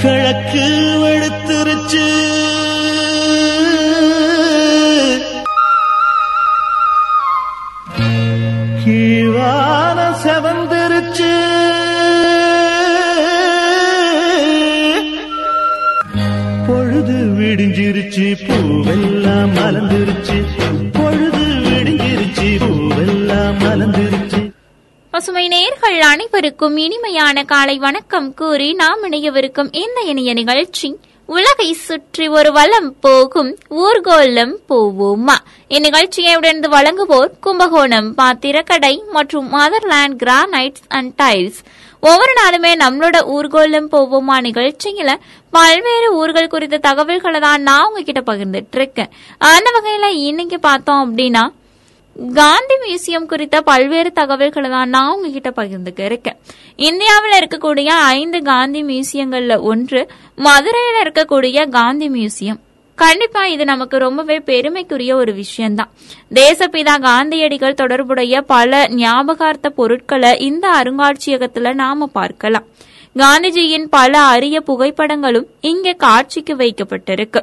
கிழக்கு அனைவருக்கும் இனிமையான காலை வணக்கம் கூறி நாம் இணையவிருக்கும் இந்த இணைய நிகழ்ச்சி உலகை சுற்றி ஒரு வலம் போகும் ஊர்கோலம் போவோமா. இந்நிகழ்ச்சியை உடனே வழங்குவோர் கும்பகோணம் பாத்திரக்கடை மற்றும் மதர்லேண்ட் கிரானைட்ஸ் அண்ட் டைல்ஸ். ஒவ்வொரு நாளுமே நம்மளோட ஊர்கோலம் போவோமா நிகழ்ச்சியில பல்வேறு ஊர்கள் குறித்த தகவல்களை தான் நான் உங்ககிட்ட பகிர்ந்துட்டு இருக்கேன். அந்த வகையில இன்னைக்கு பார்த்தோம் அப்படின்னா காந்தி மியூசியம் குறித்த பல்வேறு தகவல்களை தான் நான் உங்ககிட்ட பகிர்ந்துக்க இருக்கேன் இந்தியாவில் இருக்கக்கூடிய ஐந்து காந்தி மியூசியங்கள்ல ஒன்று மதுரையில் இருக்கக்கூடிய காந்தி மியூசியம். கண்டிப்பா இது நமக்கு ரொம்பவே பெருமைக்குரிய ஒரு விஷயம்தான். தேசப்பிதா காந்தியடிகள் தொடர்புடைய பல ஞாபகார்த்த பொருட்களை இந்த அருங்காட்சியகத்துல நாம பார்க்கலாம். காந்திஜியின் பல அரிய புகைப்படங்களும் இங்கே காட்சிக்கு வைக்கப்பட்டிருக்கு.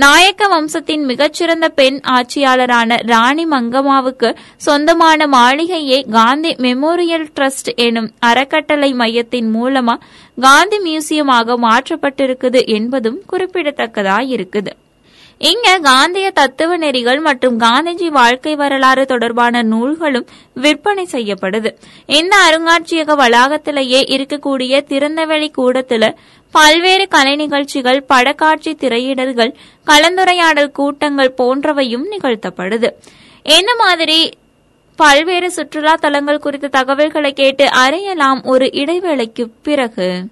நாயக்க வம்சத்தின் மிகச்சிறந்த பெண் ஆட்சியாளரான ராணி மங்கம்மாவுக்கு சொந்தமான மாளிகையை காந்தி மெமோரியல் ட்ரஸ்ட் எனும் அறக்கட்டளை மையத்தின் மூலமா காந்தி மியூசியமாக மாற்றப்பட்டிருக்குது என்பதும் குறிப்பிடத்தக்கதாய் இருக்குது இங்க காந்திய தத்துவ நெறிகள் மற்றும் காந்திஜி வாழ்க்கை வரலாறு தொடர்பான நூல்களும் விற்பனை செய்யப்படுது. இந்த அருங்காட்சியக வளாகத்திலேயே இருக்கக்கூடிய திறந்தவெளி கூடத்துல பல்வேறு கலை நிகழ்ச்சிகள் படக்காட்சி திரையிடல்கள் கலந்துரையாடல் கூட்டங்கள் போன்றவையும் நிகழ்த்தப்படுது. என்ன மாதிரி பல்வேறு சுற்றுலா தலங்கள் குறித்த தகவல்களை கேட்டு அறியலாம் ஒரு இடைவேளைக்கு பிறகு.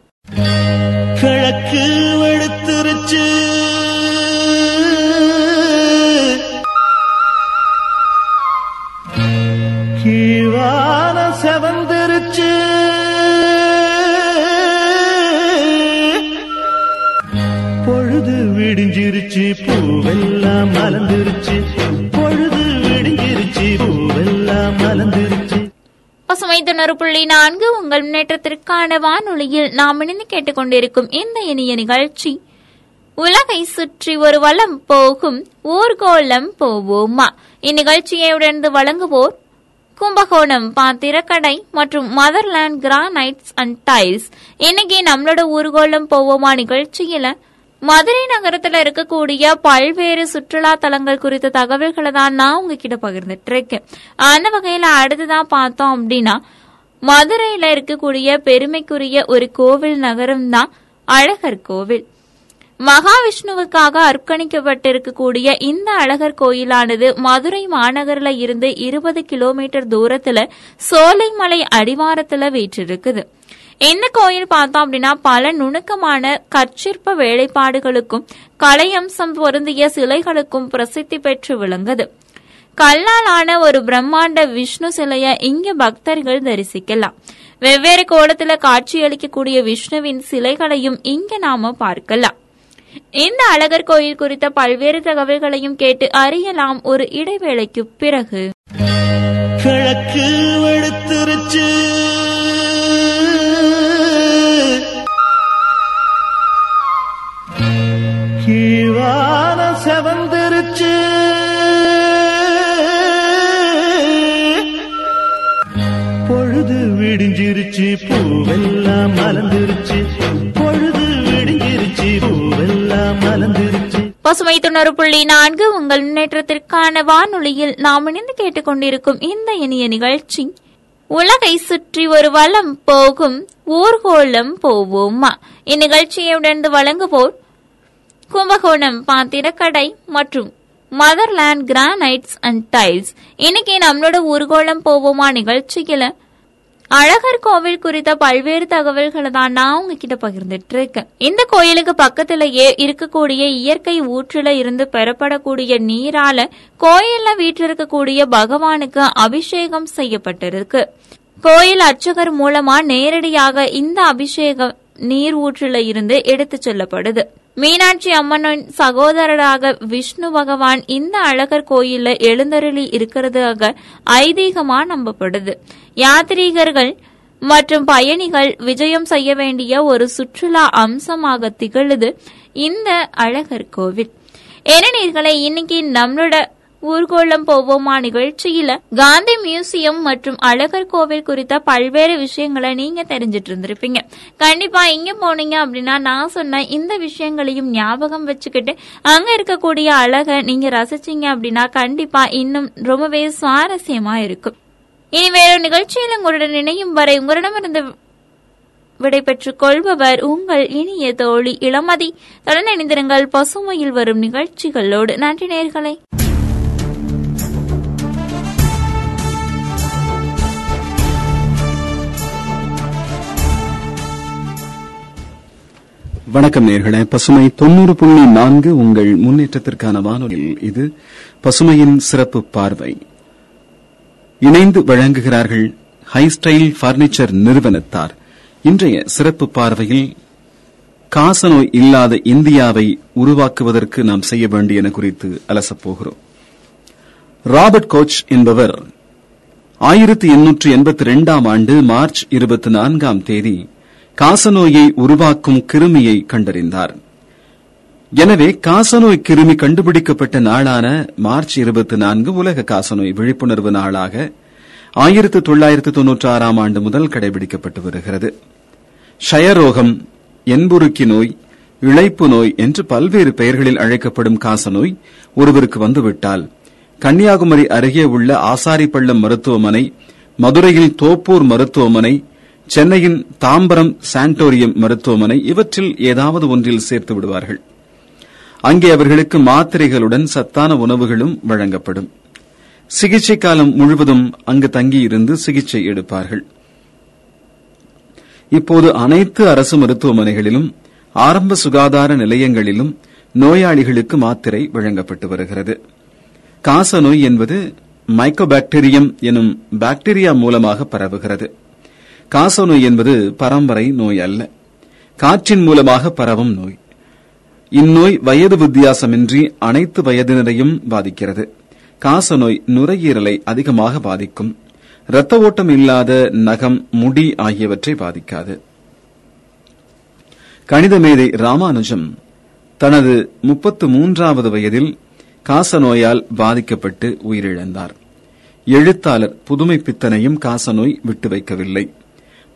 கிழக்கு வெளுத்துருச்சு கீழான செவந்திருச்சு. விடிஞ்சிருச்சு பூவெல்லாம் மலர்ந்துருச்சு. பொழுது விடிஞ்சிருச்சு பூவெல்லாம் மலர்ந்துருச்சு. பசுமை தொண்ணூறு புள்ளி நான்கு உங்கள் முன்னேற்றத்திற்கான வானொலியில் நாம் இணைந்து கேட்டுக்கொண்டிருக்கும் இந்த இனிய நிகழ்ச்சி. உலகை சுற்றி ஒரு வலம் போகும் ஊர்கோலம் போவோமா? இந்நிகழ்ச்சியை உடனே வழங்குவோர் கும்பகோணம் பாத்திரக்கடை மற்றும் மதர்லேண்ட் கிரானைட்ஸ் அண்ட் டைல்ஸ். இன்னைக்கு நம்மளோட ஊர்கோலம் போவோமா நிகழ்ச்சியில மதுரை நகரத்துல இருக்கக்கூடிய பல்வேறு சுற்றுலா தலங்கள் குறித்த தகவல்களை தான் நான் உங்ககிட்ட பகிர்ந்துட்டு இருக்கேன் அந்த வகையில அடுத்துதான் பார்த்தோம் அப்படின்னா மதுரையில இருக்கக்கூடிய பெருமைக்குரிய ஒரு கோவில் நகரம் தான் அழகர் கோவில். மகாவிஷ்ணுவுக்காக அர்ப்பணிக்கப்பட்டிருக்கக்கூடிய இந்த அழகர் கோயிலானது மதுரை மாநகரில் இருந்து இருபது கிலோமீட்டர் தூரத்துல சோலைமலை அடிவாரத்துல வீற்றிருக்குது. என்ன கோயில் பார்த்தோம் அப்படின்னா பல நுணுக்கமான கற்சிற்ப வேலைப்பாடுகளுக்கும் கலையம்சம் பொருந்திய சிலைகளுக்கும் பிரசித்தி பெற்று விளங்குது. கல்லால் ஆன ஒரு பிரம்மாண்ட விஷ்ணு சிலையை இங்க பக்தர்கள் தரிசிக்கலாம். வெவ்வேறு கோலத்துல காட்சியளிக்கக்கூடிய விஷ்ணுவின் சிலைகளையும் இங்க நாம பார்க்கலாம். இந்த அழகர் கோயில் குறித்த பல்வேறு தகவல்களையும் கேட்டு அறியலாம் ஒரு இடைவேளைக்கு பிறகு. கிழக்கு வெளுத்துருச்சு கீழான பொழுது விடிஞ்சிருச்சு பூவெல்லாம் மலர்ந்துருச்சு. பொழுது விடிஞ்சிருச்சு பூவெல்லாம் மலர்ந்துருச்சு. பசுமை தொண்ணூறு புள்ளி நான்கு உங்கள் முன்னேற்றத்திற்கான வானொலியில் நாம் இணைந்து கேட்டுக்கொண்டிருக்கும் இந்த இனிய நிகழ்ச்சி. உலகை சுற்றி ஒரு வளம் போகும் ஊர்கோலம் போவோமா? இந்நிகழ்ச்சியை உடனே வழங்குவோர் கும்பகோணம் பாத்திரக்கடை மற்றும் மதர்லேண்ட் கிரானைட்ஸ் அண்ட் டைல்ஸ். இன்னைக்கு நம்மளோட ஊர்கோலம் போவோமா நிகழ்ச்சியில அழகர் கோவில் குறித்த பல்வேறு தகவல்களை தான் நான் உங்ககிட்ட பகிர்ந்துட்டு இருக்கேன் இந்த கோயிலுக்கு பக்கத்திலேயே இருக்கக்கூடிய இயற்கை ஊற்றுல இருந்து பெறப்படக்கூடிய நீரால கோயில்ல வீற்றிருக்கக்கூடிய பகவானுக்கு அபிஷேகம் செய்யப்பட்டிருக்கு. கோயில் அர்ச்சகர் மூலமா நேரடியாக இந்த அபிஷேகம் நீர் ஊற்றுல இருந்து எடுத்துச் செல்லப்படுது. மீனாட்சி அம்மனின் சகோதரராக விஷ்ணு பகவான் இந்த அழகர் கோயில்ல எழுந்தருளி இருக்கிறதாக ஐதீகமா நம்பப்படுது. யாத்ரீகர்கள் மற்றும் பயணிகள் விஜயம் செய்ய வேண்டிய ஒரு சுற்றுலா அம்சமாக திகழுது இந்த அழகர் கோவில். ஏனெனில்களை இன்னைக்கு நம்மளோட ஊர்கோளம் போவோமா நிகழ்ச்சியில? காந்தி மியூசியம் மற்றும் அழகர் கோவில் குறித்த பல்வேறு விஷயங்களை நீங்க தெரிஞ்சிட்டு இருந்திருப்பீங்க. கண்டிப்பா இங்க போனீங்க அப்படின்னா நான் சொன்ன இந்த விஷயங்களையும் ஞாபகம் வச்சுக்கிட்டு அங்க இருக்கக்கூடிய அழகை நீங்க ரசிச்சீங்க அப்படின்னா கண்டிப்பா இன்னும் ரொம்பவே சுவாரஸ்யமா இருக்கும். இனி வேற நிகழ்ச்சியில் உங்களுடன் இணையும் வரை உங்களிடமிருந்து விடை பெற்றுக் கொள்பவர் உங்கள் இனிய தோழி இளமதி. தொடர்ந்து இணைந்திருங்கள். பசுமையில் வரும் நிகழ்ச்சிகளோடு. நன்றி நேர்களை. வணக்கம் நேர்களே. பசுமை தொண்ணூறு புள்ளி நான்கு உங்கள் முன்னேற்றத்திற்கான வானொலியில் இது பசுமையின் சிறப்பு பார்வை. இணைந்து வழங்குகிறார்கள் ஹைஸ்டைல் பர்னிச்சர் நிறுவனத்தார். இன்றைய சிறப்பு பார்வையில் காசநோய் இல்லாத இந்தியாவை உருவாக்குவதற்கு நாம் செய்ய வேண்டியன குறித்து அலசப்போகிறோம் ராபர்ட் கோச் என்பவர் ஆயிரத்தி எண்ணூற்று எண்பத்தி இரண்டாம் ஆண்டு மார்ச் இருபத்தி நான்காம் தேதி காசநோயை உருவாக்கும் கிருமியை கண்டறிந்தார். எனவே காசநோய் கிருமி கண்டுபிடிக்கப்பட்ட நாளான மார்ச் இருபத்தி நான்கு உலக காசநோய் விழிப்புணர்வு நாளாக ஆயிரத்து தொள்ளாயிரத்து தொன்னூற்றி ஆறாம் ஆண்டு முதல் கடைபிடிக்கப்பட்டு வருகிறது. ஷயரோகம் என்புருக்கி நோய் இழைப்பு நோய் என்று பல்வேறு பெயர்களில் அழைக்கப்படும் காசநோய் ஒருவருக்கு வந்துவிட்டால் கன்னியாகுமரி அருகே உள்ள ஆசாரிப்பள்ளம் மருத்துவமனை மதுரையில் தோப்பூர் மருத்துவமனை சென்னையின் தாம்பரம் சாண்டோரியம் மருத்துவமனை இவற்றில் ஏதாவது ஒன்றில் சேர்த்து விடுவார்கள். அங்கே அவர்களுக்கு மாத்திரைகளுடன் சத்தான உணவுகளும் வழங்கப்படும். சிகிச்சை காலம் முழுவதும் அங்கு தங்கியிருந்து சிகிச்சை எடுப்பார்கள். இப்போது அனைத்து அரசு மருத்துவமனைகளிலும் ஆரம்ப சுகாதார நிலையங்களிலும் நோயாளிகளுக்கு மாத்திரை வழங்கப்பட்டு வருகிறது. காசநோய் என்பது மைக்கோபாக்டீரியம் எனும் பாக்டீரியா மூலமாக பரவுகிறது. காசநோய் என்பது பரம்பரை நோய் அல்ல. காற்றின் மூலமாக பரவும் நோய். இந்நோய் வயது வித்தியாசமின்றி அனைத்து வயதினரையும் பாதிக்கிறது. காசநோய் நுரையீரலை அதிகமாக பாதிக்கும். இரத்த ஓட்டம் இல்லாத நகம் முடி ஆகியவற்றை பாதிக்காது. கணித மேதை ராமானுஜம் தனது முப்பத்து மூன்றாவது வயதில் காசநோயால் பாதிக்கப்பட்டு உயிரிழந்தார். எழுத்தாளர் புதுமை பித்தனையும் காசநோய் விட்டு வைக்கவில்லை.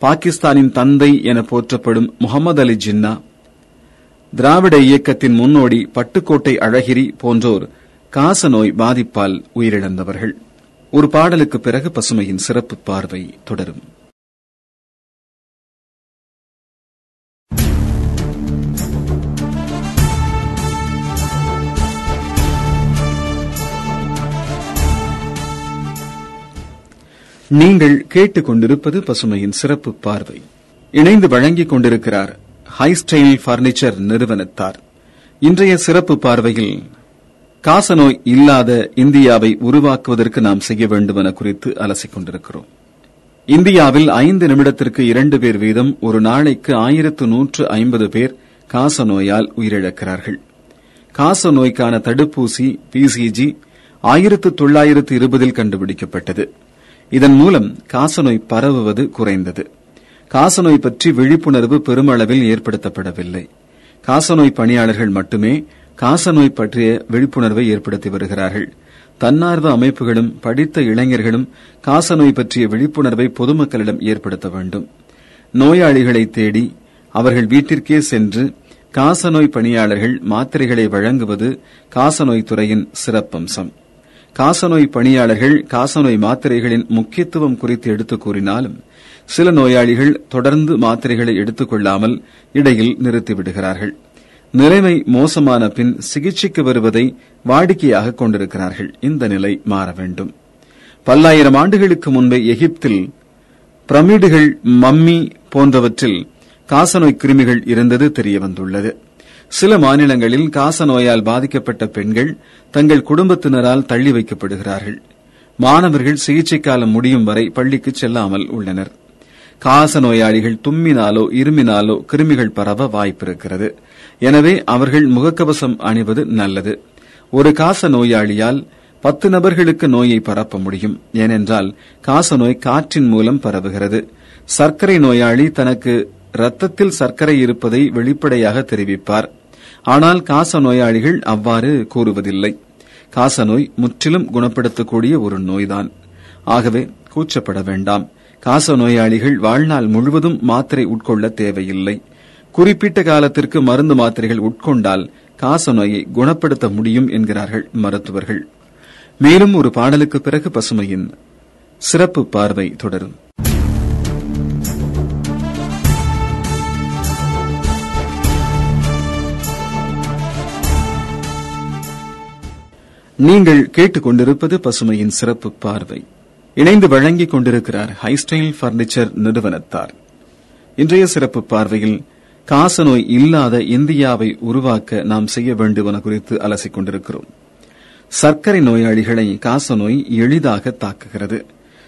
பாகிஸ்தானின் தந்தை என போற்றப்படும் முகமது அலி ஜின்னா திராவிட இயக்கத்தின் முன்னோடி பட்டுக்கோட்டை அழகிரி போன்றோர் காசநோய் பாதிப்பால் உயிரிழந்தவர்கள். ஒரு பாடலுக்கு பிறகு பசுமையின் சிறப்பு பார்வை தொடரும். நீங்கள் கேட்டுக் கொண்டிருப்பது பசுமையின் சிறப்பு பார்வை. இணைந்து வழங்கிக் கொண்டிருக்கிறார் ஹை ஸ்டைல் பர்னிச்சர் நிறுவனத்தார். இன்றைய சிறப்பு பார்வையில் காசநோய் இல்லாத இந்தியாவை உருவாக்குவதற்கு நாம் செய்ய வேண்டுமென குறித்து அலசிக் கொண்டிருக்கிறோம். இந்தியாவில் ஐந்து நிமிடத்திற்கு இரண்டு பேர் வீதம் ஒரு நாளைக்கு ஆயிரத்து நூற்று ஐம்பது பேர் காசநோயால் உயிரிழக்கிறார்கள். காசநோய்க்கான தடுப்பூசி பிசிஜி ஆயிரத்து தொள்ளாயிரத்து இருபதில் கண்டுபிடிக்கப்பட்டது. இதன் மூலம் காசநோய் பரவுவது குறைந்தது. காசநோய் பற்றி விழிப்புணர்வு பெருமளவில் ஏற்படுத்தப்படவில்லை. காசநோய் பணியாளர்கள் மட்டுமே காசநோய் பற்றிய விழிப்புணர்வை ஏற்படுத்தி வருகிறார்கள். தன்னார்வ அமைப்புகளும் படித்த இளைஞர்களும் காசநோய் பற்றிய விழிப்புணர்வை பொதுமக்களிடம் ஏற்படுத்த வேண்டும். நோயாளிகளை தேடி அவர்கள் வீட்டிற்கே சென்று காசநோய் பணியாளர்கள் மாத்திரைகளை வழங்குவது காசநோய் துறையின் சிறப்பம்சம். காசநோய் பணியாளர்கள் காசநோய் மாத்திரைகளின் முக்கியத்துவம் குறித்து எடுத்துக் கூறினாலும் சில நோயாளிகள் தொடர்ந்து மாத்திரைகளை எடுத்துக் கொள்ளாமல் இடையில் நிறுத்திவிடுகிறார்கள் நிலைமை மோசமான பின் சிகிச்சைக்கு வருவதை வாடிக்கையாக கொண்டிருக்கிறார்கள். இந்த நிலை மாற வேண்டும். பல்லாயிரம் ஆண்டுகளுக்கு முன்பே எகிப்தில் பிரமிடுகள் மம்மி போன்றவற்றில் காசநோய் கிருமிகள் இருந்தது தெரியவந்துள்ளது. சில மாநிலங்களில் காசநோயால் பாதிக்கப்பட்ட பெண்கள் தங்கள் குடும்பத்தினரால் தள்ளி வைக்கப்படுகிறார்கள். மாணவர்கள் சிகிச்சை காலம் முடியும் வரை பள்ளிக்கு செல்லாமல் உள்ளனர். காச நோயாளிகள் தும்மினாலோ இருமினாலோ கிருமிகள் பரவ வாய்ப்பிருக்கிறது. எனவே அவர்கள் முகக்கவசம் அணிவது நல்லது. ஒரு காச நோயாளியால் பத்து நபர்களுக்கு நோயை பரப்ப முடியும். ஏனென்றால் காசநோய் காற்றின் மூலம் பரவுகிறது. சர்க்கரை நோயாளி தனக்கு இரத்தத்தில் சர்க்கரை இருப்பதை வெளிப்படையாக தெரிவிப்பார். ஆனால் காச நோயாளிகள் அவ்வாறு கூறுவதில்லை. காசநோய் முற்றிலும் குணப்படுத்தக்கூடிய ஒரு நோய்தான். ஆகவே கூச்சப்பட வேண்டாம். காச நோயாளிகள் வாழ்நாள் முழுவதும் மாத்திரை உட்கொள்ள தேவையில்லை. குறிப்பிட்ட காலத்திற்கு மருந்து மாத்திரைகள் உட்கொண்டால் காச நோயை குணப்படுத்த முடியும் என்கிறார்கள் மருத்துவர்கள். மேலும் ஒரு பாடலுக்கு பிறகு பசுமையின் சிறப்பு பார்வை தொடரும். நீங்கள் கேட்டுக்கொண்டிருப்பது பசுமையின் சிறப்பு பார்வை. இணைந்து வழங்கிக் கொண்டிருக்கிறார் ஹைஸ்டைல் பர்னிச்சர் நிறுவனத்தார். இன்றைய சிறப்பு பார்வையில் காசநோய் இல்லாத இந்தியாவை உருவாக்க நாம் செய்ய வேண்டுமென குறித்து அலசிக் கொண்டிருக்கிறோம். சர்க்கரை நோயாளிகளை காசநோய் எளிதாக தாக்குகிறது.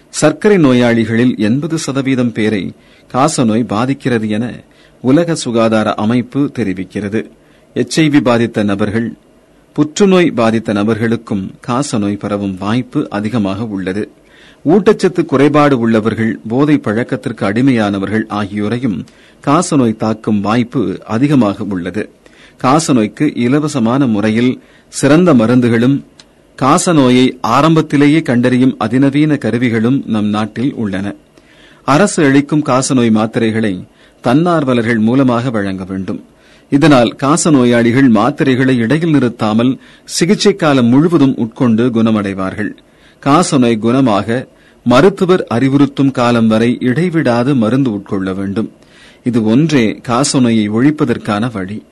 சர்க்கரை நோயாளிகளில் எண்பது சதவீதம் பேரை காசநோய் பாதிக்கிறது என உலக சுகாதார அமைப்பு தெரிவிக்கிறது. எச்ஐவி பாதித்த நபர்கள் புற்றுநோய் பாதித்த நபர்களுக்கும் காசநோய் பரவும் வாய்ப்பு அதிகமாக உள்ளது. ஊட்டச்சத்து குறைபாடு உள்ளவர்கள் போதை பழக்கத்திற்கு அடிமையானவர்கள் ஆகியோரையும் காசநோய் தாக்கும் வாய்ப்பு அதிகமாக உள்ளது. காசநோய்க்கு இலவசமான முறையில் சிறந்த மருந்துகளும் காசநோயை ஆரம்பத்திலேயே கண்டறியும் அதிநவீன கருவிகளும் நம் நாட்டில் உள்ளன. அரசு அளிக்கும் காசநோய் மாத்திரைகளை தன்னார்வலர்கள் மூலமாக வழங்க வேண்டும். இதனால் காச நோயாளிகள் மாத்திரைகளை இடையில் நிறுத்தாமல் சிகிச்சை காலம் முழுவதும் உட்கொண்டு குணமடைவார்கள். காசநோய் குணமாக மருத்துவர் அறிவுறுத்தும் காலம் வரை இடைவிடாது மருந்து உட்கொள்ள வேண்டும். இது ஒன்றே காசநோயை ஒழிப்பதற்கான வழி.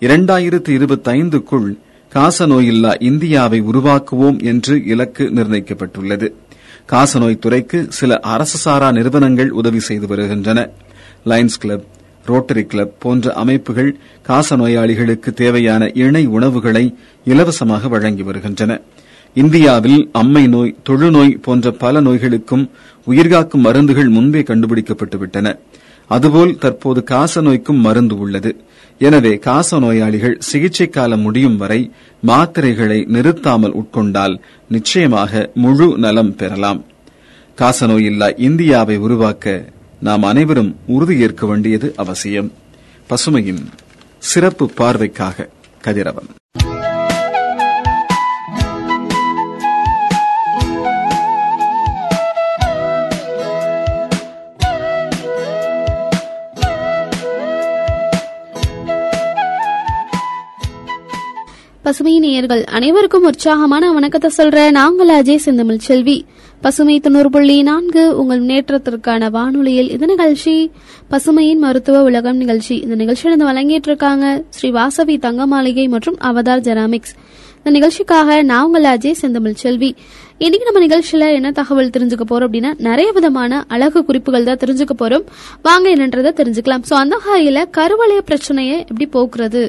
இரண்டாயிரத்து இருபத்தைந்துக்குள் காசநோயில்லா இந்தியாவை உருவாக்குவோம் என்று இலக்கு நிர்ணயிக்கப்பட்டுள்ளது. காசநோய் துறைக்கு சில அரசு சாரா நிறுவனங்கள் உதவி செய்து வருகின்றன. லயன்ஸ் கிளப் ரோட்டரி கிளப் போன்ற அமைப்புகள் காச நோயாளிகளுக்கு தேவையான இணை உணவுகளை இலவசமாக வழங்கி வருகின்றன. இந்தியாவில் அம்மை நோய் தொழுநோய் போன்ற பல நோய்களுக்கும் உயிர்காக்கும் மருந்துகள் முன்பே கண்டுபிடிக்கப்பட்டுவிட்டன. அதுபோல் தற்போது காச நோய்க்கும் மருந்து உள்ளது. எனவே காச நோயாளிகள் சிகிச்சை காலம் முடியும் வரை மாத்திரைகளை நிறுத்தாமல் உட்கொண்டால் நிச்சயமாக முழு நலம் பெறலாம். காசநோயில்லா இந்தியாவை உருவாக்க நாம் அனைவரும் உறுதியேற்க வேண்டியது அவசியம். பசுமையின் சிறப்பு பார்வைக்காக கதிரவன். பசுமை நேயர்கள் அனைவருக்கும் உற்சாகமான வணக்கத்தை சொல்ற நாங்கள் அஜய் செந்தமிழ் செல்வி. பசுமை தொண்ணூறு புள்ளி நான்கு உங்கள் முன்னேற்றத்திற்கான வானொலியில் இது நிகழ்ச்சி பசுமையின் மருத்துவ உலகம் நிகழ்ச்சி. இந்த நிகழ்ச்சியில் வழங்கிட்டு இருக்காங்க ஸ்ரீ வாசவி தங்க மாளிகை மற்றும் அவதார் ஜெராமிக்ஸ். இந்த நிகழ்ச்சிக்காக நான் உங்கள் அஜய் செந்தமிழ் செல்வி. இன்னைக்கு நம்ம நிகழ்ச்சியில என்ன தகவல் தெரிஞ்சுக்க போறோம் அப்படின்னா நிறைய விதமான அழகு குறிப்புகள் தான் தெரிஞ்சுக்க போறோம். வாங்க என்னன்றதை தெரிஞ்சுக்கலாம். சோ அந்த வகையில கருவளைய பிரச்சனையை எப்படி போக்குறது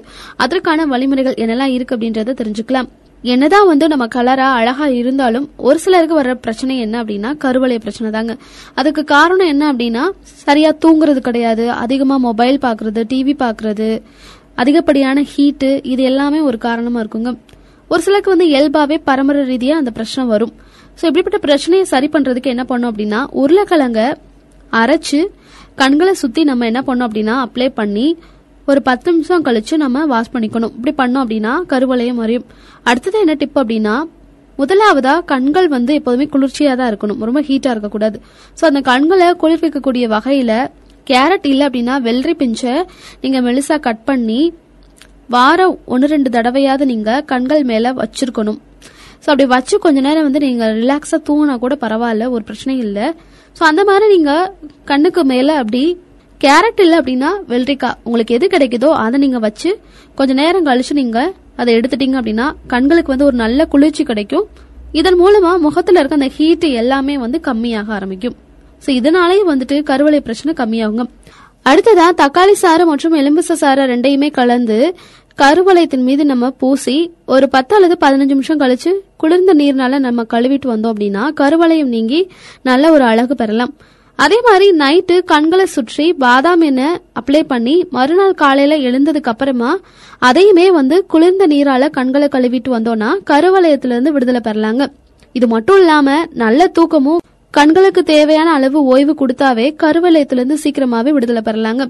அதற்கான வழிமுறைகள் என்னெல்லாம் இருக்கு அப்படின்றத தெரிஞ்சுக்கலாம். என்னதான் வந்து நம்ம கலரா அழகா இருந்தாலும் ஒரு சிலருக்கு வர்ற பிரச்சனை என்ன அப்படின்னா கருவளைய பிரச்சனை தாங்க. அதுக்கு காரணம் என்ன அப்படின்னா சரியா தூங்குறது கிடையாது அதிகமா மொபைல் பாக்குறது டிவி பாக்குறது அதிகப்படியான ஹீட்டு இது எல்லாமே ஒரு காரணமா இருக்குங்க. ஒரு சிலருக்கு வந்து இயல்பாவே பரம்பரை ரீதியா அந்த பிரச்சனை வரும். ஸோ இப்படிப்பட்ட பிரச்சனையை சரி பண்றதுக்கு என்ன பண்ணோம் அப்படின்னா உருளைக்கிழங்க அரைச்சு கண்களை சுத்தி நம்ம என்ன பண்ணோம் அப்படின்னா அப்ளை பண்ணி ஒரு பத்து நிமிஷம் கழிச்சு நம்ம வாஷ் பண்ணிக்கணும். இப்படி பண்ணோம் அப்படின்னா கருவளையம் மறையும். அடுத்தது என்ன டிப் அப்படின்னா முதலாவதா கண்கள் வந்து எப்போதுமே குளிர்ச்சியா தான் இருக்கணும். ரொம்ப ஹீட்டா இருக்கக்கூடாது. ஸோ அந்த கண்களை குளிர்விக்கக்கூடிய வகையில கேரட் இல்லை அப்படின்னா வெள்ளரி பிஞ்சை நீங்க மெலிசா கட் பண்ணி வாரம் ஒன்று ரெண்டு தடவையாவது நீங்க கண்கள் மேல வச்சிருக்கணும். ஸோ அப்படி வச்சு கொஞ்ச நேரம் வந்து நீங்க ரிலாக்ஸா தூங்கினா கூட பரவாயில்ல ஒரு பிரச்சனையும் இல்லை. ஸோ அந்த மாதிரி நீங்க கண்ணுக்கு மேல அப்படி கேரட் இல்லை அப்படின்னா வெள்ளரிக்காய். உங்களுக்கு எது கிடைக்குதோ அதை நீங்க வச்சு கொஞ்ச நேரம் கழிச்சு நீங்க அதை எடுத்துட்டீங்க அப்படின்னா கண்களுக்கு வந்து ஒரு நல்ல குளிர்ச்சி கிடைக்கும். இதன் மூலமா முகத்துல இருக்க அந்த ஹீட் எல்லாமே வந்து கம்மியாக ஆரம்பிக்கும். ஸோ இதனாலேயே வந்துட்டு கருவளை பிரச்சனை கம்மியாகுங்க. அடுத்ததா தக்காளி சாறு மற்றும் எலும்புச சாறு ரெண்டையுமே கலந்து கருவளையத்தின் மீது நம்ம பூசி ஒரு பத்து அல்லது பதினஞ்சு நிமிஷம் கழிச்சு குளிர்ந்த நீர்னால நம்ம கழுவிட்டு வந்தோம் அப்படின்னா கருவளையம் நீங்கி நல்ல ஒரு அழகு பெறலாம். அதே மாதிரி நைட்டு கண்களை சுற்றி பாதாம் எண்ணெய் அப்ளை பண்ணி மறுநாள் காலையில எழுந்ததுக்கு அப்புறமா அதையுமே வந்து குளிர்ந்த நீரால கண்களை கழுவிட்டு வந்தோம்னா கருவளையத்துல இருந்து விடுதலை பெறலாங்க. இது மட்டும் இல்லாம நல்ல தூக்கமும் கண்களுக்கு தேவையான அளவு ஓய்வு கொடுத்தாவே கருவலயத்திலிருந்து சீக்கிரமாவே விடுதலை பெறலாங்க.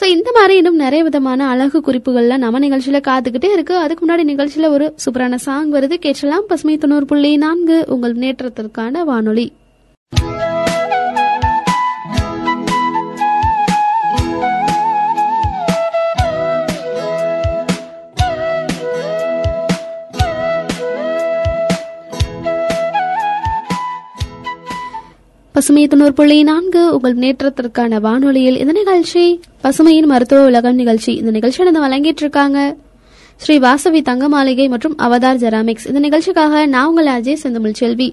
சோ இந்த மாதிரி இன்னும் நிறைய விதமான அழகு குறிப்புகள்லாம் நம்ம நிகழ்ச்சியில காத்துக்கிட்டே இருக்கு. அதுக்கு முன்னாடி நிகழ்ச்சியில ஒரு சூப்பரான சாங் வருது. கேட்கலாம் பசுமை தொண்ணூறு புள்ளி நான்கு உங்கள் முன்னேற்றத்திற்கான வானொலி. பசுமை தொண்ணூறு புள்ளி நான்கு உங்கள் முன்னேற்றத்திற்கான வானொலியில் இந்த நிகழ்ச்சி பசுமையின் மருத்துவ உலகம் நிகழ்ச்சி. இந்த நிகழ்ச்சி நடந்து வழங்கிட்டு இருக்காங்க ஸ்ரீ வாசவி தங்க மாளிகை மற்றும் அவதார் ஜெராமிக்ஸ். இந்த நிகழ்ச்சிக்காக நான் உங்கள் அஜய் செந்தமிழ் செல்வி.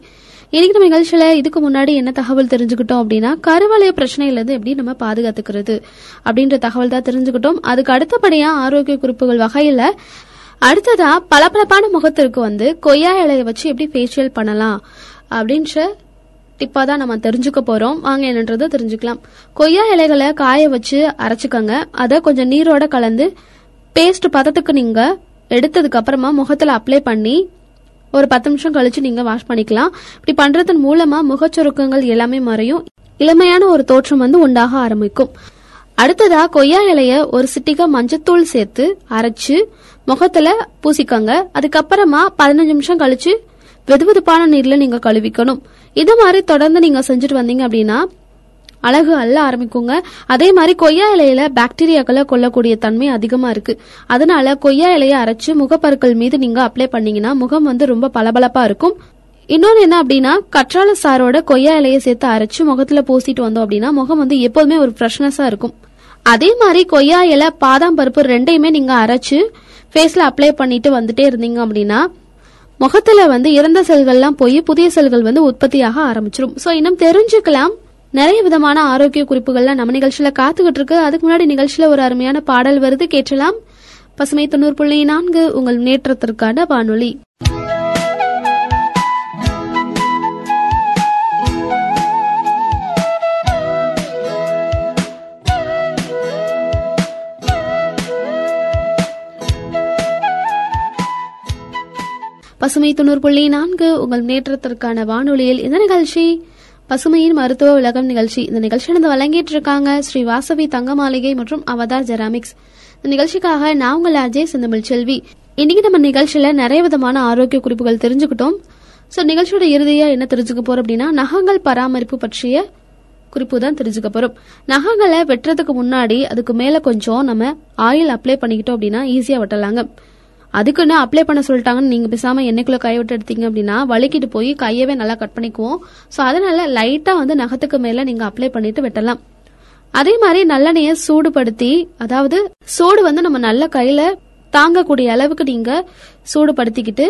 இன்னைக்கு நம்ம நிகழ்ச்சியில இதுக்கு முன்னாடி என்ன தகவல் தெரிஞ்சுக்கிட்டோம் அப்படின்னா கருவளைய பிரச்சனையிலிருந்து எப்படி நம்ம பாதுகாத்துக்கிறது அப்படின்ற தகவல் தான் தெரிஞ்சுக்கிட்டோம். அதுக்கு அடுத்தபடியா ஆரோக்கிய குறிப்புகள் வகையில அடுத்ததா பளபளப்பான முகத்திற்கு வந்து கொய்யா இலையை வச்சு எப்படி ஃபேஷியல் பண்ணலாம் அப்படின்ற இப்போ தான் நம்ம தெரிஞ்சுக்க போறோம். வாங்க என்னன்றதை தெரிஞ்சுக்கலாம். கொய்யா இலைகளை காய வச்சு அரைச்சுக்கோங்க. அதை கொஞ்சம் நீரோட கலந்து பேஸ்ட் பதத்துக்கு நீங்க எடுத்ததுக்கு அப்புறமா முகத்துல அப்ளை பண்ணி ஒரு பத்து நிமிஷம் கழிச்சு நீங்க வாஷ் பண்ணிக்கலாம். இப்படி பண்றதன் மூலமா முகச்சுருக்கங்கள் எல்லாமே மறையும். இளமையான ஒரு தோற்றம் வந்து உண்டாக ஆரம்பிக்கும். அடுத்ததா கொய்யா இலைய ஒரு சிட்டிகா மஞ்சத்தூள் சேர்த்து அரைச்சு முகத்துல பூசிக்கோங்க. அதுக்கப்புறமா பதினஞ்சு நிமிஷம் கழிச்சு வெதுவெதுப்பான நீர்ல நீங்க கழுவிக்கணும். இது மாதிரி தொடர்ந்து நீங்க செஞ்சுட்டு வந்தீங்க அப்படின்னா அழகு அள்ள ஆரம்பிக்குங்க. அதே மாதிரி கொய்யா இலையில பாக்டீரியாக்களை கொல்லக்கூடிய தன்மை அதிகமா இருக்கு. அதனால கொய்யா இலையை அரைச்சு முகப்பருக்கள் மீது நீங்க அப்ளை பண்ணீங்கன்னா முகம் வந்து ரொம்ப பளபளப்பா இருக்கும். இன்னொன்னு என்ன அப்படின்னா கற்றாழை சாரோட கொய்யா இலையை சேர்த்து அரைச்சு முகத்துல பூசிட்டு வந்தோம் அப்படின்னா முகம் வந்து எப்போதுமே ஒரு ஃப்ரெஷ்னஸா இருக்கும். அதே மாதிரி கொய்யா இலை பாதாம் பருப்பு ரெண்டையுமே நீங்க அரைச்சு ஃபேஸ்ல அப்ளை பண்ணிட்டு வந்துட்டே இருந்தீங்க அப்படின்னா முகத்துல வந்து இறந்த செல்கள்லாம் போய் புதிய செல்கள் வந்து உற்பத்தியாக ஆரம்பிச்சிடும் சோ இன்னும் தெரிஞ்சுக்கலாம். நிறைய விதமான ஆரோக்கிய குறிப்புகள்லாம் நம்ம நிகழ்ச்சியில காத்துக்கிட்டு இருக்கு. அதுக்கு முன்னாடி நிகழ்ச்சியில ஒரு அருமையான பாடல் வருது. கேட்கலாம். பசுமை தொண்ணூறு புள்ளி நான்கு உங்கள் முன்னேற்றத்திற்கான வானொலி. பசுமை தொண்ணூறு புள்ளி நான்கு உங்கள் முன்னேற்றத்திற்கான வானொலியில் இந்த நிகழ்ச்சி. பசுமையின் மருத்துவ உலகம் நிகழ்ச்சி. இந்த நிகழ்ச்சி நடந்து வழங்கிட்டு இருக்காங்க ஸ்ரீ வாசவி தங்க மாளிகை மற்றும் அவதார் ஜெராமிக்ஸ். இந்த நிகழ்ச்சிக்காக நான் உங்கள் அஜய் செந்தமிழ் செல்வி. இன்னைக்கு நம்ம நிகழ்ச்சியில நிறைய விதமான ஆரோக்கிய குறிப்புகள் தெரிஞ்சுக்கிட்டோம். சோ நிகழ்ச்சியோட இறுதியா என்ன தெரிஞ்சுக்க போறோம் அப்படின்னா நகங்கள் பராமரிப்பு பற்றிய குறிப்பு தான் தெரிஞ்சுக்க போறோம். நகங்களை வெட்டுறதுக்கு முன்னாடி அதுக்கு மேல கொஞ்சம் நம்ம ஆயில் அப்ளை பண்ணிக்கிட்டோம் அப்படின்னா ஈஸியா வெட்டலாங்க. அதுக்குன்னு அப்ளை பண்ண சொல்லிட்டாங்கன்னு நீங்க பேசாம எண்ணெய்க்குள்ள கை விட்டு எடுத்தீங்க அப்படின்னா வலிக்கிட்டு போய் கையவே நல்லா கட் பண்ணிக்குவோம். சோ அதனால லைட்டா வந்து நகத்துக்கு மேல நீங்க அப்ளை பண்ணிட்டு வெட்டலாம். அதே மாதிரி நல்லெண்ணெய சூடுபடுத்தி அதாவது சூடு வந்து நம்ம நல்ல கையில தாங்கக்கூடிய அளவுக்கு நீங்க சூடுபடுத்திக்கிட்டு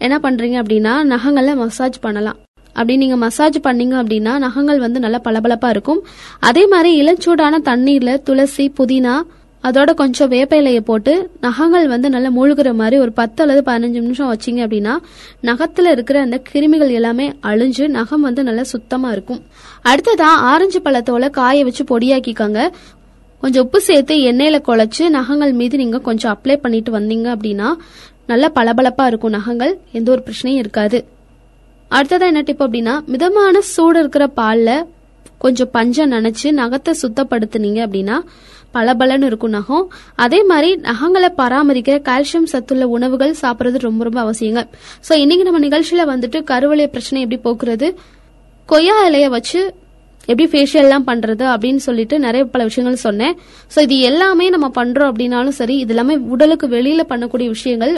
என்ன பண்றீங்க அப்படின்னா நகங்களை மசாஜ் பண்ணலாம். அப்படி நீங்க மசாஜ் பண்ணீங்க அப்படின்னா நகங்கள் வந்து நல்லா பளபளப்பா இருக்கும். அதே மாதிரி இளஞ்சூடான தண்ணீர்ல துளசி புதினா அதோட கொஞ்சம் வேப்ப இலையை போட்டு நகங்கள் வந்து நல்லா மூழ்குற மாதிரி ஒரு பத்து அல்லது பதினஞ்சு நிமிஷம் வச்சீங்க அப்படின்னா நகத்துல இருக்கிற அந்த கிருமிகள் எல்லாமே அழிஞ்சு நகம் வந்து நல்லா சுத்தமா இருக்கும். அடுத்ததா ஆரஞ்சு பழத்தோல காய வச்சு பொடியாக்கிக்கோங்க. கொஞ்சம் உப்பு சேர்த்து எண்ணெயில குழச்சு நகங்கள் மீது நீங்க கொஞ்சம் அப்ளை பண்ணிட்டு வந்தீங்க அப்படின்னா நல்லா பளபளப்பா இருக்கும் நகங்கள். எந்த ஒரு பிரச்சனையும் இருக்காது. அடுத்ததா என்ன டிப் அப்படின்னா மிதமான சூடு இருக்கிற பால்ல கொஞ்சம் பஞ்சம் நனைச்சு நகத்தை சுத்தப்படுத்துனீங்க அப்படின்னா பளபளன்னு இருக்கும் நகம். அதே மாதிரி நகங்களை பராமரிக்க கால்சியம் சத்துள்ள உணவுகள் சாப்பிட்றது ரொம்ப ரொம்ப அவசியங்க. ஸோ இன்னைக்கு நம்ம நிகழ்ச்சியில வந்துட்டு கருவளைய பிரச்சனை எப்படி போக்குறது கொய்யா இலைய வச்சு எப்படி ஃபேஷியல்லாம் பண்றது அப்படின்னு சொல்லிட்டு நிறைய பல விஷயங்கள் சொன்னேன். ஸோ இது எல்லாமே நம்ம பண்றோம் அப்படின்னாலும் சரி இது எல்லாமே உடலுக்கு வெளியில பண்ணக்கூடிய விஷயங்கள்.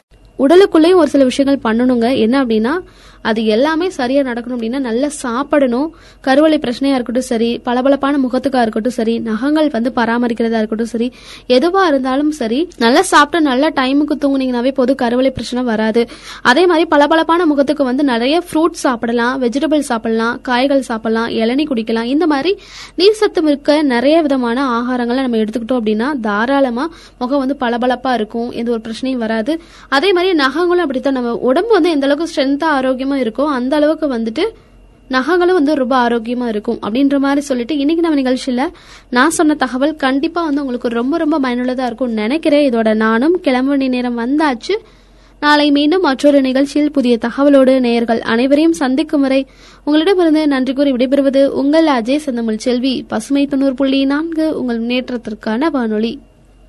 உடலுக்குள்ளேயும் ஒரு சில விஷயங்கள் பண்ணணுங்க. என்ன அப்படின்னா அது எல்லாமே சரியா நடக்கணும் அப்படின்னா நல்லா சாப்பிடணும். கருவளை பிரச்சனையா இருக்கட்டும் சரி பளபளப்பான முகத்துக்கா இருக்கட்டும் சரி நகங்கள் வந்து பராமரிக்கிறதா இருக்கட்டும் சரி எதுவா இருந்தாலும் சரி நல்லா சாப்பிட்டு நல்ல டைமுக்கு தூங்குனீங்கனாவே போது கருவளை பிரச்சனை வராது. அதே மாதிரி பளபளப்பான முகத்துக்கு வந்து நிறைய ஃப்ரூட்ஸ் சாப்பிடலாம் வெஜிடபிள் சாப்பிடலாம் காய்கள் சாப்பிடலாம் இளநி குடிக்கலாம். இந்த மாதிரி நீர் சத்து மிக்க நிறைய விதமான ஆகாரங்களை நம்ம எடுத்துக்கிட்டோம் அப்படின்னா தாராளமா முகம் வந்து பளபளப்பா இருக்கும் எந்த ஒரு பிரச்சனையும் வராது. அதே மாதிரி நகங்களும் அப்படித்தான். நம்ம உடம்பு வந்து எந்த அளவுக்கு ஸ்ட்ரென்த்தா ஆரோக்கியமா இருக்கோ அந்த அளவுக்கு வந்துட்டு நகங்களும் வந்து ரொம்ப ஆரோக்கியமா இருக்கும் அப்படின்ற மாதிரி சொல்லிட்டு இன்னைக்கு நம்ம நிகழ்ச்சியில நான் சொன்ன தகவல் கண்டிப்பா வந்து உங்களுக்கு ரொம்ப ரொம்ப பயனுள்ளதா இருக்கும் நினைக்கிறேன். இதோட நானும் கிளம்பணி நேரம் வந்தாச்சு. நாளை மீண்டும் மற்றொரு நிகழ்ச்சியில் புதிய தகவலோடு நேயர்கள் அனைவரையும் சந்திக்கும் வரை உங்களிடமிருந்து நன்றி கூறி விடைபெறுவது உங்கள் அஜய் செந்தமிழ் செல்வி. பசுமை தொண்ணூறு புள்ளி நான்கு உங்கள் முன்னேற்றத்திற்கான வானொலி.